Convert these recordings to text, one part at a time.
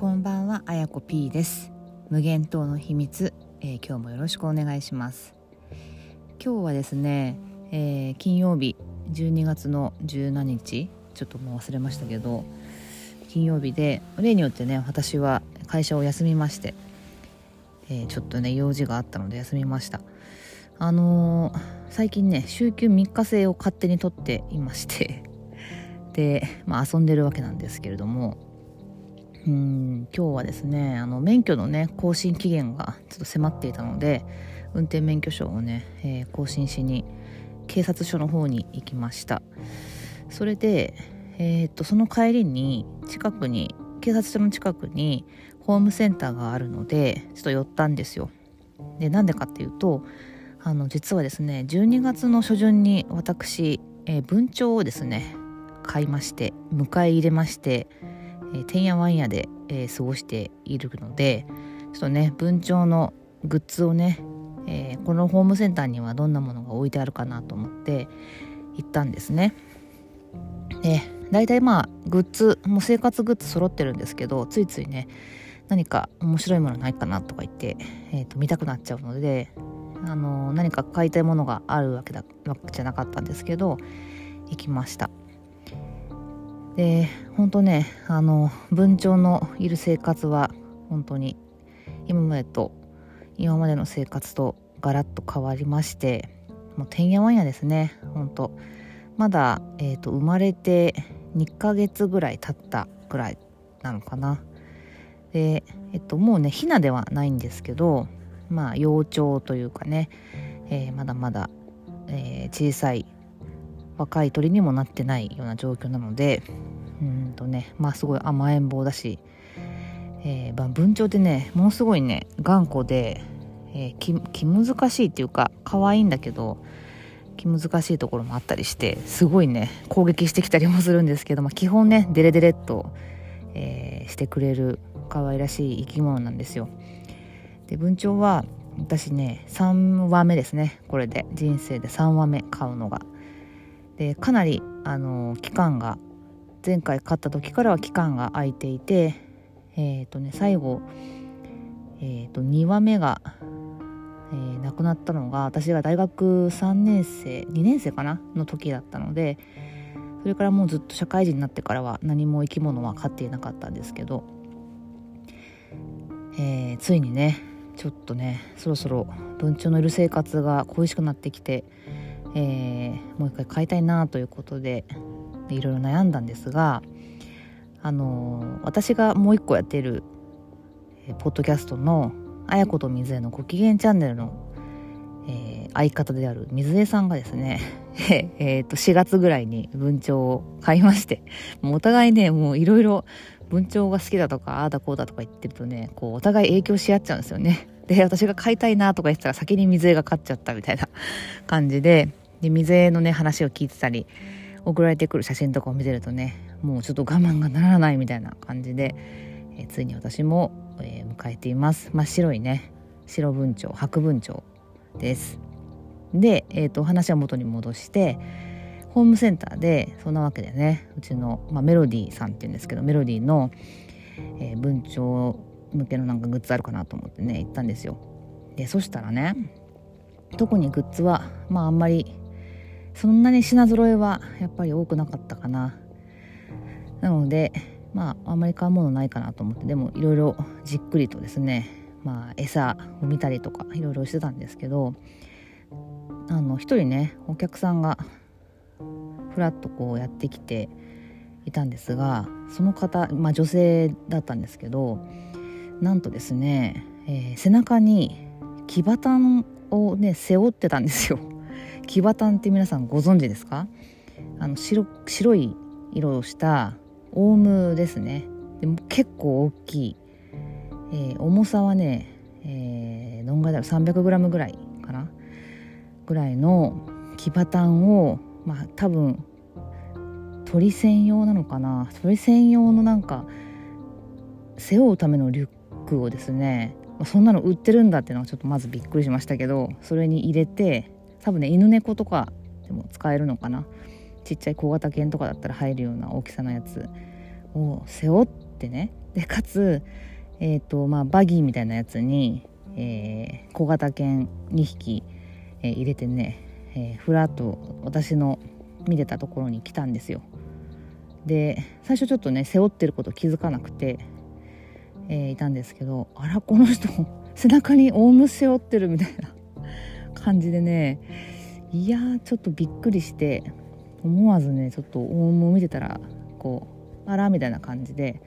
こんばんはあやこ P です。無限島の秘密、えー、今日もよろしくお願いします。今日はですね、えー、金曜日12月の17日ちょっともう忘れましたけど金曜日で例によってね私は会社を休みまして、えー、ちょっとね用事があったので休みました。あの最近ね週休3日制を勝手にとっていましてで、まあ、遊んでるわけなんですけれどもうん今日はですねあの免許のね更新期限がちょっと迫っていたので運転免許証をね、えー、更新しに警察署の方に行きました。それで、えー、っとその帰りに近くに警察署の近くにホームセンターがあるのでちょっと寄ったんですよ。でなんでかっていうとあの実はですね12月の初旬に私、えー、文鳥をですね買いまして迎え入れましてえてんやわんやで、えー、過ごしているのでちょっとね文鳥のグッズをね、えー、このホームセンターにはどんなものが置いてあるかなと思って行ったんですね。で大体まあグッズもう生活グッズ揃ってるんですけどついついね何か面白いものないかなとか言って、えー、と見たくなっちゃうので、あのー、何か買いたいものがあるわけだわけじゃなかったんですけど行きました。で本当ねあの文鳥のいる生活は本当に今までと今までの生活とガラッと変わりましてもうてんやわんやですね本当。まだ、えーと、生まれて2ヶ月ぐらい経ったぐらいなのかな。でえっともうねヒナではないんですけどまあ幼鳥というかね、えー、まだまだ、えー、小さい若い鳥にもなってないような状況なのでうんとねまあすごい甘えん坊だし、えー、文鳥ってねものすごいね頑固で、えー、気気難しいっていうか可愛いんだけど気難しいところもあったりしてすごいね攻撃してきたりもするんですけど、まあ、基本ねデレデレっと、えー、してくれる可愛らしい生き物なんですよ。で文鳥は私ね3話目ですねこれで人生で3話目買うのが。でかなりあの期間が前回勝った時からは期間が空いていてえっ、ー、とね最後えっ、ー、と2話目が、えー、亡くなったのが私が大学3年生2年生かな？の時だったのでそれからもうずっと社会人になってからは何も生き物は飼っていなかったんですけど、えー、ついにねちょっとねそろそろ文鳥のいる生活が恋しくなってきてえー、もう一回買いたいなということでいろいろ悩んだんですが、あのー、私がもう一個やってる、えー、ポッドキャストの「あやこと水江のご機嫌チャンネルの」えー、相方である水江さんがですね えと4月ぐらいに文鳥を買いましてもうお互いねもういろいろ文鳥が好きだとかああだこうだとか言ってるとねこうお互い影響し合っちゃうんですよね。で私が買いたいなとか言ってたら先に水江が買っちゃったみたいな感じでで水江のね話を聞いてたり送られてくる写真とかを見てるとねもうちょっと我慢がならないみたいな感じで、えー、ついに私も、えー、迎えています。真っ白いね白文鳥白文鳥です。で、えーと、話は元に戻してホームセンターでそんなわけでねうちの、まあ、メロディーさんっていうんですけどメロディーの、えー、文鳥向けのなんかグッズあるかなと思ってね行ったんですよ。でそしたらね特にグッズはまああんまりそんなに品揃えはやっぱり多くなかったかな。なのでまああんまり買うものないかなと思ってでもいろいろじっくりとですねまあ餌を見たりとかいろいろしてたんですけどあの一人ねお客さんがふらっとこうやってきていたんですがその方、まあ、女性だったんですけどなんとですね、えー、背中に騎馬炭をね背負ってたんですよ。キバタンって皆さんご存知ですか？あの白白い色をしたオウムですね。でも結構大きい、えー、重さはね、えー、どんぐらいだろう？300g ぐらいかな？ぐらいのキバタンをまあ多分鳥専用なのかな？鳥専用のなんか背負うためのリュックをですねそんなの売ってるんだっていうのはちょっとまずびっくりしましたけどそれに入れて多分ね犬猫とかでも使えるのかな。ちっちゃい小型犬とかだったら入るような大きさのやつを背負ってね。でかつ、えーとまあ、バギーみたいなやつに、えー、小型犬2匹、えー、入れてね、え、ふらっと私の見てたところに来たんですよ。で最初ちょっとね背負ってること気づかなくて、えー、いたんですけどあらこの人背中にオウム背負ってるみたいな。感じでねいやちょっとびっくりして思わずねちょっとオウムを見てたらこうあらみたいな感じで、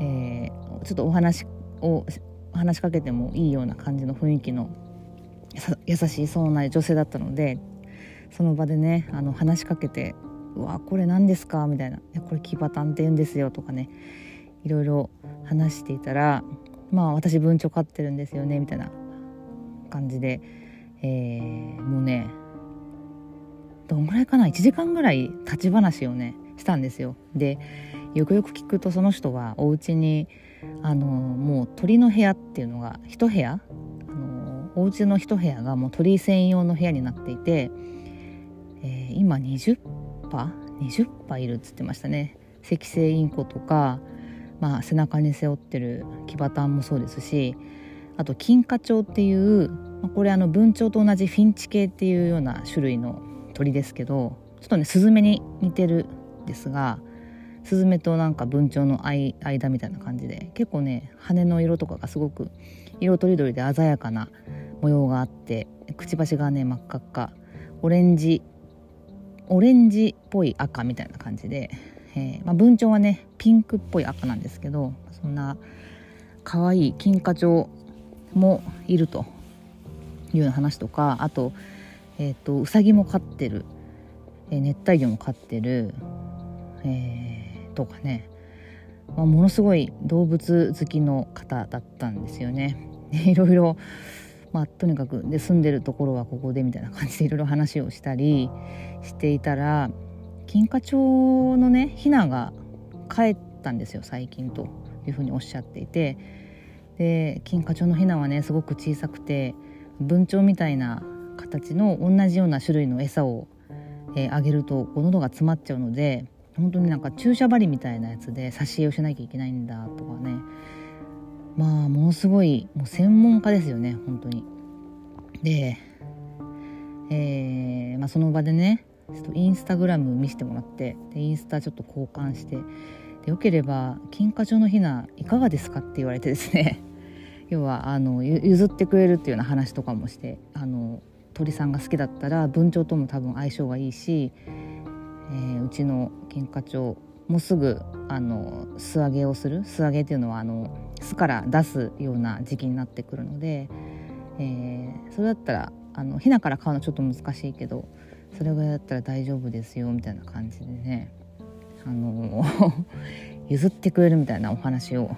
えー、ちょっとお話を話しかけてもいいような感じの雰囲気の優しいそうな女性だったのでその場でねあの話しかけて「うわこれ何ですか?」みたいな「いこれキバタンって言うんですよ」とかねいろいろ話していたら「まあ私文鳥飼ってるんですよね」みたいな感じで、えー、もうねどんぐらいかな？1時間ぐらい立ち話をねしたんですよ。でよくよく聞くとその人はお家にあのもう鳥の部屋っていうのが一部屋？あのお家の一部屋がもう鳥専用の部屋になっていて、えー、今20羽20羽いるっつってましたね。赤星インコとか、まあ、背中に背負ってるキバタンもそうですしあと金花鳥っていう、これあの文鳥と同じフィンチ系っていうような種類の鳥ですけどちょっとねスズメに似てるんですがスズメとなんか文鳥の間みたいな感じで結構ね羽の色とかがすごく色とりどりで鮮やかな模様があってくちばしがね真っ赤っかオレンジオレンジっぽい赤みたいな感じで、えー、まあ、文鳥はねピンクっぽい赤なんですけどそんな可愛い金花鳥もいると。いうような話とかあと,、えーと、ウサギも飼ってる、えー、熱帯魚も飼ってる、えーとかね、まあ、ものすごい動物好きの方だったんですよね。いろいろまあ、とにかくで住んでるところはここでみたいな感じでいろいろ話をしたりしていたら金華町のねひなが帰ったんですよ最近というふうにおっしゃっていてで金華町のひなはねすごく小さくて文鳥みたいな形の同じような種類の餌を、えー、あげると喉が詰まっちゃうので本当になんか注射針みたいなやつで挿絵をしなきゃいけないんだとかねまあものすごいもう専門家ですよね本当に。で、えーまあ、その場でねちょっとインスタグラム見せてもらってでインスタちょっと交換してでよければ「金華町のひないかがですか?」って言われてですね要はあの譲ってくれるっていうような話とかもしてあの鳥さんが好きだったら文鳥とも多分相性がいいしえー、うちの喧嘩町もうすぐあの素揚げをする素揚げっていうのはあの巣から出すような時期になってくるので、えー、それだったらあのひなから買うのちょっと難しいけどそれぐらいだったら大丈夫ですよみたいな感じでねあの 譲ってくれるみたいなお話を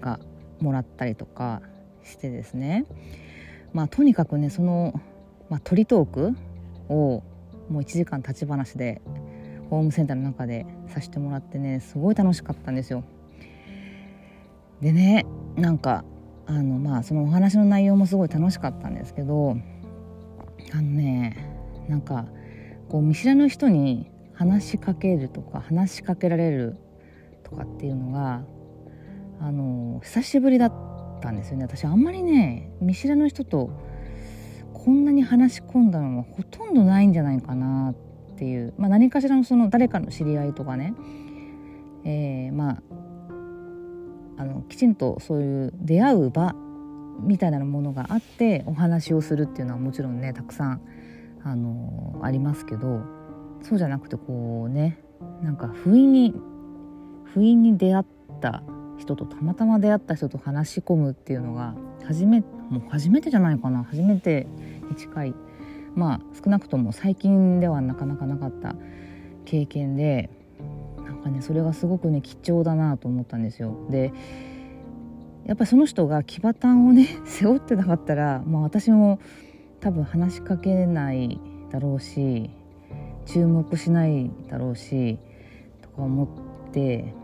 がもらったりとかしてですねまあとにかくねその、まあ、鳥トークをもう1時間立ち話でホームセンターの中でさせてもらってねすごい楽しかったんですよ。でねなんかあのまあそのお話の内容もすごい楽しかったんですけどあのねなんかこう見知らぬ人に話しかけるとか話しかけられるとかっていうのがあの久しぶりだったんですよね。私あんまりね見知らぬ人とこんなに話し込んだのはほとんどないんじゃないかなっていう、まあ、何かしらのその誰かの知り合いとかね、えー、まああのきちんとそういう出会う場みたいなものがあってお話をするっていうのはもちろんねたくさんあのありますけどそうじゃなくてこうねなんか不意に不意に出会った人とたまたま出会った人と話し込むっていうのが初めもう初めてじゃないかな初めてに近いまあ少なくとも最近ではなかなかなかった経験でなんかねそれがすごくね貴重だなと思ったんですよ。でやっぱりその人が騎馬ンをね 背負ってなかったら、まあ、私も多分話しかけないだろうし注目しないだろうしとか思って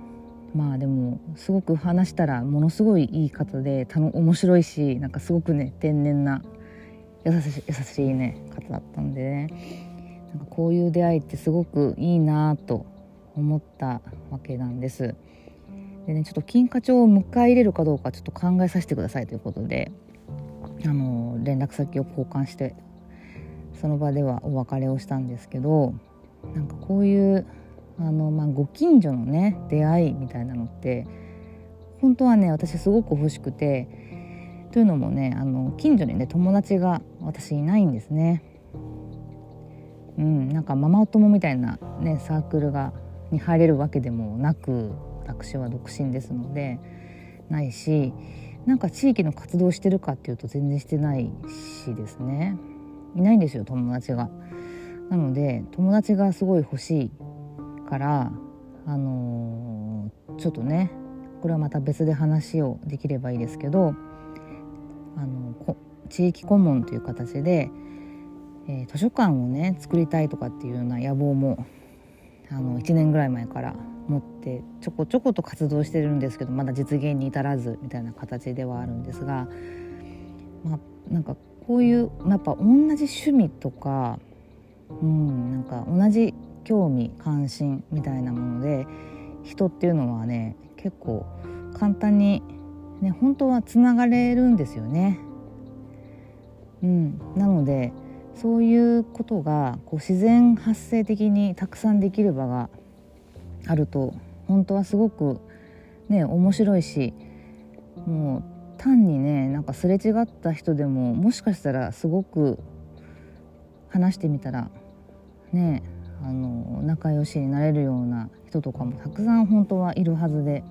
まあでもすごく話したらものすごいいい方でたの面白いしなんかすごくね天然な優しい優しいね方だったんでねなんかこういう出会いってすごくいいなと思ったわけなんです。でねちょっと金貨帳を迎え入れるかどうかちょっと考えさせてくださいということであの連絡先を交換してその場ではお別れをしたんですけどなんかこういうあの、まあ、ご近所のね出会いみたいなのって本当はね私すごく欲しくてというのもねあの近所にね友達が私いないんですね。うん、なんかママ友みたいな、ね、サークルがに入れるわけでもなく私は独身ですのでないしなんか地域の活動してるかっていうと全然してないしですねいないんですよ友達が。なので友達がすごい欲しいからあのー、ちょっとねこれはまた別で話をできればいいですけどあの地域顧問という形で、えー、図書館をね作りたいとかっていうような野望もあの1年ぐらい前から持ってちょこちょこと活動してるんですけどまだ実現に至らずみたいな形ではあるんですが、まあ、なんかこういうやっぱ同じ趣味とか、うん、なんか同じ興味関心みたいなもので人っていうのはね結構簡単に、ね、本当はつながれるんですよね。うん、なのでそういうことがこう自然発生的にたくさんできる場があると本当はすごくね面白いしもう単にねなんかすれ違った人でももしかしたらすごく話してみたらねあの仲良しになれるような人とかもたくさん本当はいるはずで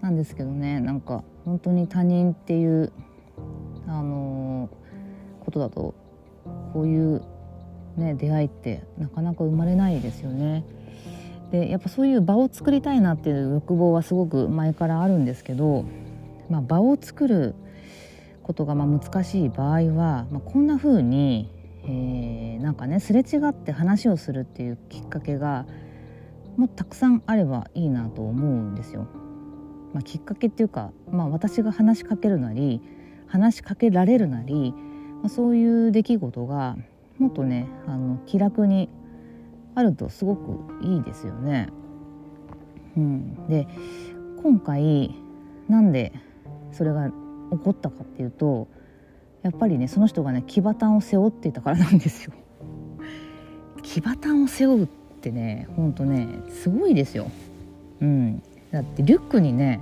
なんですけどねなんか本当に他人っていうあのことだとこういう、ね、出会いってなかなか生まれないですよね。でやっぱそういう場を作りたいなっていう欲望はすごく前からあるんですけど、まあ、場を作ることがまあ難しい場合は、まあ、こんな風に、えー、なんかねすれ違って話をするっていうきっかけがもうたくさんあればいいなと思うんですよ。まあ、きっかけっていうか、まあ、私が話しかけるなり話しかけられるなりまあ、そういう出来事がもっとねあの気楽にあるとすごくいいですよね。うん、で今回なんでそれが起こったかっていうとやっぱりねその人がね騎馬炭を背負っていたからなんですよ。騎馬炭を背負うってねほんとねすごいですよ。うん、だってリュックにね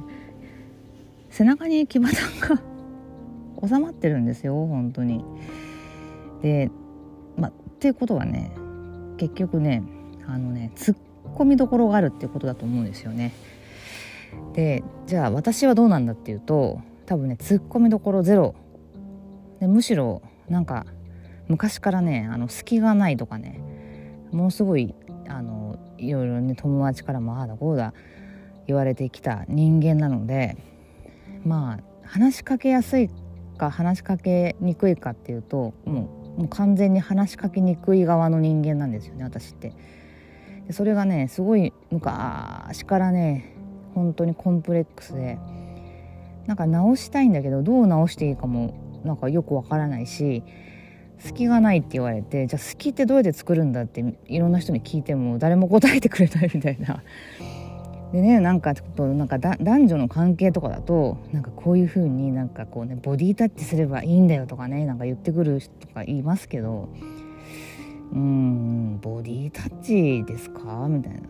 背中に騎馬炭が 収まってるんですよ本当に。でまあっていうことはね結局ねあのね突っ込みどころがあるっていうことだと思うんですよね。でじゃあ私はどうなんだっていうと多分ね突っ込みどころゼロでむしろなんか昔からねあの隙がないとかねものすごいあのいろいろね友達からもああだこうだ言われてきた人間なのでまあ話しかけやすいか話しかけにくいかっていうともうもう完全に話しかけにくい側の人間なんですよね私って。でそれがねすごい昔からね本当にコンプレックスでなんか直したいんだけどどう直していいかもなんかよくわからないし隙がないって言われてじゃあ隙ってどうやって作るんだっていろんな人に聞いても誰も答えてくれないみたいな。でねなんかちょっとなんか男女の関係とかだとなんかこういう風になんかこうねボディタッチすればいいんだよとかねなんか言ってくる人とか言いますけどうーんボディタッチですか？みたいな。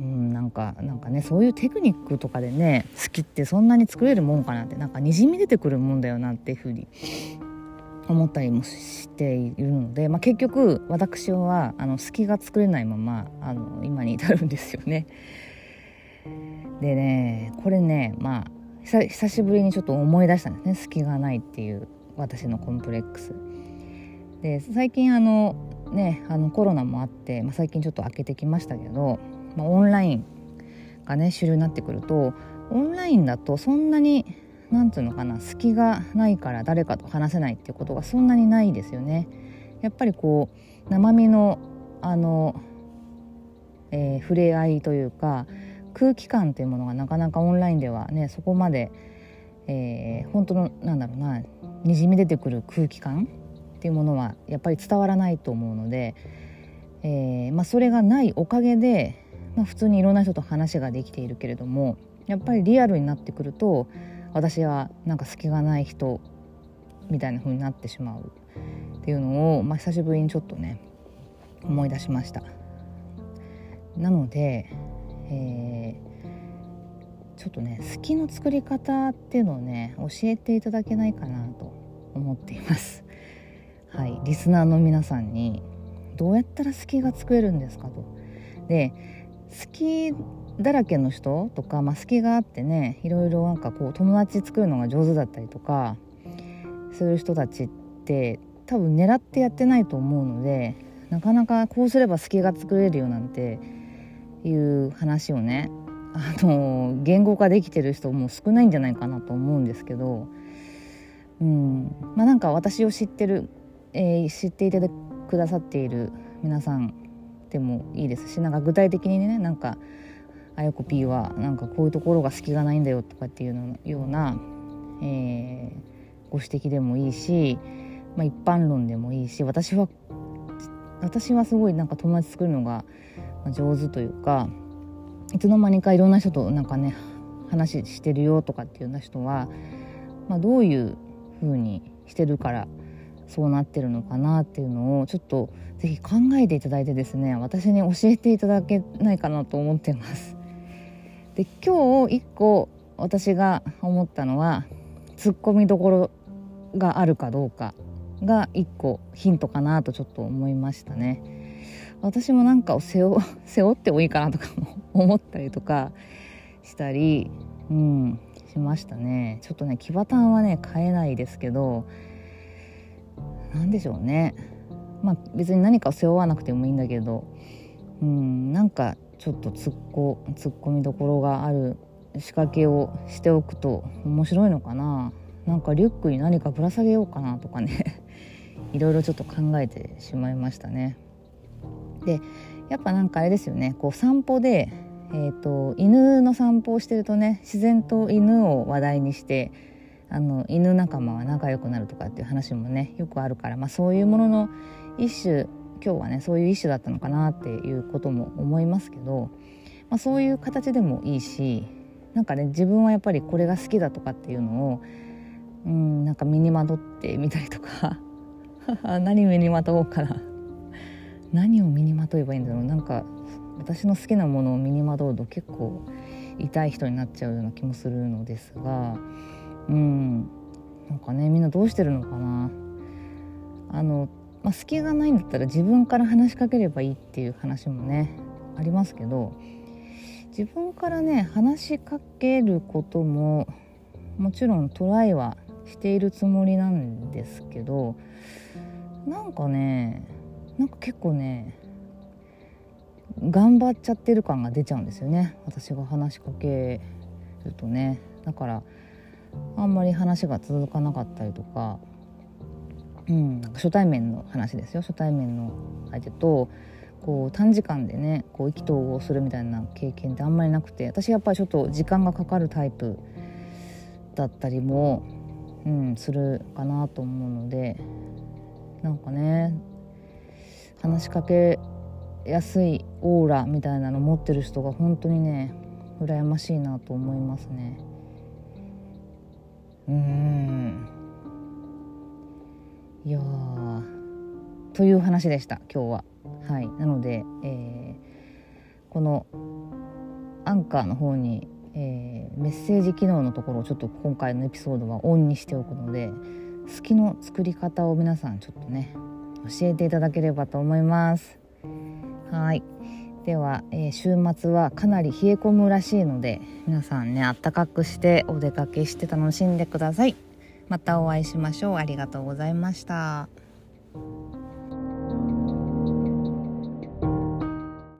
うん、なんかなんかねそういうテクニックとかでね好きってそんなに作れるもんかなってなんかにじみ出てくるもんだよなっていうふうに思ったりもしているので、まあ、結局私はあの隙が作れないままあの今に至るんですよね。でねこれねまあ久しぶりにちょっと思い出したんですね隙がないっていう私のコンプレックスで最近あのねあのコロナもあって、まあ、最近ちょっと開けてきましたけど、まあ、オンラインがね主流になってくるとオンラインだとそんなに何て言うのかな隙がないから誰かと話せないっていうことがそんなにないですよね。やっぱりこう生身のあの、えー、触れ合いというか空気感っていうものがなかなかオンラインではねそこまで、えー、本当のなんだろうなにじみ出てくる空気感っていうものはやっぱり伝わらないと思うので、えーまあ、それがないおかげで、まあ、普通にいろんな人と話ができているけれどもやっぱりリアルになってくると私はなんか隙がない人みたいな風になってしまうっていうのを、まあ、久しぶりにちょっとね思い出しました。なので、えー、ちょっとね好きの作り方っていうのをね教えていただけないかなと思っています。はい。リスナーの皆さんにどうやったら好きが作れるんですかと。で好きだらけの人とか、まあ、好きがあってねいろいろなんかこう友達作るのが上手だったりとかそういう人たちって多分狙ってやってないと思うのでなかなかこうすれば隙が作れるよなんていう話をねあの言語化できてる人も少ないんじゃないかなと思うんですけど、うん。まあ、なんか私を知ってる、えー、知っていてくださっている皆さんでもいいですしなんか具体的にねなんかあやこ P はなんかこういうところが隙がないんだよとかっていうのような、えー、ご指摘でもいいし、まあ、一般論でもいいし私は私はすごいなんか友達作るのが上手というかいつの間にかいろんな人となんかね話してるよとかっていうような人は、まあ、どういう風にしてるからそうなってるのかなっていうのをちょっと是非考えていただいてですね私に教えていただけないかなと思ってます。で今日一個私が思ったのはツッコミどころがあるかどうかが一個ヒントかなとちょっと思いましたね。私もなんかを背負 背負ってもいいかなとかも思ったりとかしたり、うん、しましたね。ちょっとねキバタンはね買えないですけど何でしょうね。まあ別に何か背負わなくてもいいんだけど、うん、なんかちょっと突っこ突っ込みどころがある仕掛けをしておくと面白いのかななんかリュックに何かぶら下げようかなとかね いろいろちょっと考えてしまいましたね。でやっぱなんかあれですよねこう散歩で、えーと、犬の散歩をしてるとね自然と犬を話題にしてあの犬仲間は仲良くなるとかっていう話もねよくあるから、まあ、そういうものの一種今日はねそういう一種だったのかなっていうことも思いますけど、まあ、そういう形でもいいしなんかね自分はやっぱりこれが好きだとかっていうのをうんなんか身にまとってみたりとか 何身にまとおうかな。何を身にまとえばいいんだろう。なんか私の好きなものを身にまとうと結構痛い人になっちゃうような気もするのですがうん。なんかねみんなどうしてるのかな。あのまあ、隙がないんだったら自分から話しかければいいっていう話もねありますけど自分からね話しかけることももちろんトライはしているつもりなんですけどなんかねなんか結構ね頑張っちゃってる感が出ちゃうんですよね。私が話しかけるとね。だからあんまり話が続かなかったりとかうん、なんか初対面の話ですよ初対面の相手とこう短時間でねこう意気投合するみたいな経験ってあんまりなくて私やっぱりちょっと時間がかかるタイプだったりも、うん、するかなと思うのでなんかね話しかけやすいオーラみたいなの持ってる人が本当にね羨ましいなと思いますね。うんいやという話でした今日は。はい、なので、えー、このアンカーの方に、えー、メッセージ機能のところをちょっと今回のエピソードはオンにしておくので好きの作り方を皆さんちょっとね教えていただければと思います。はいでは、えー、週末はかなり冷え込むらしいので皆さんねあったかくしてお出かけして楽しんでください。またお会いしましょうありがとうございました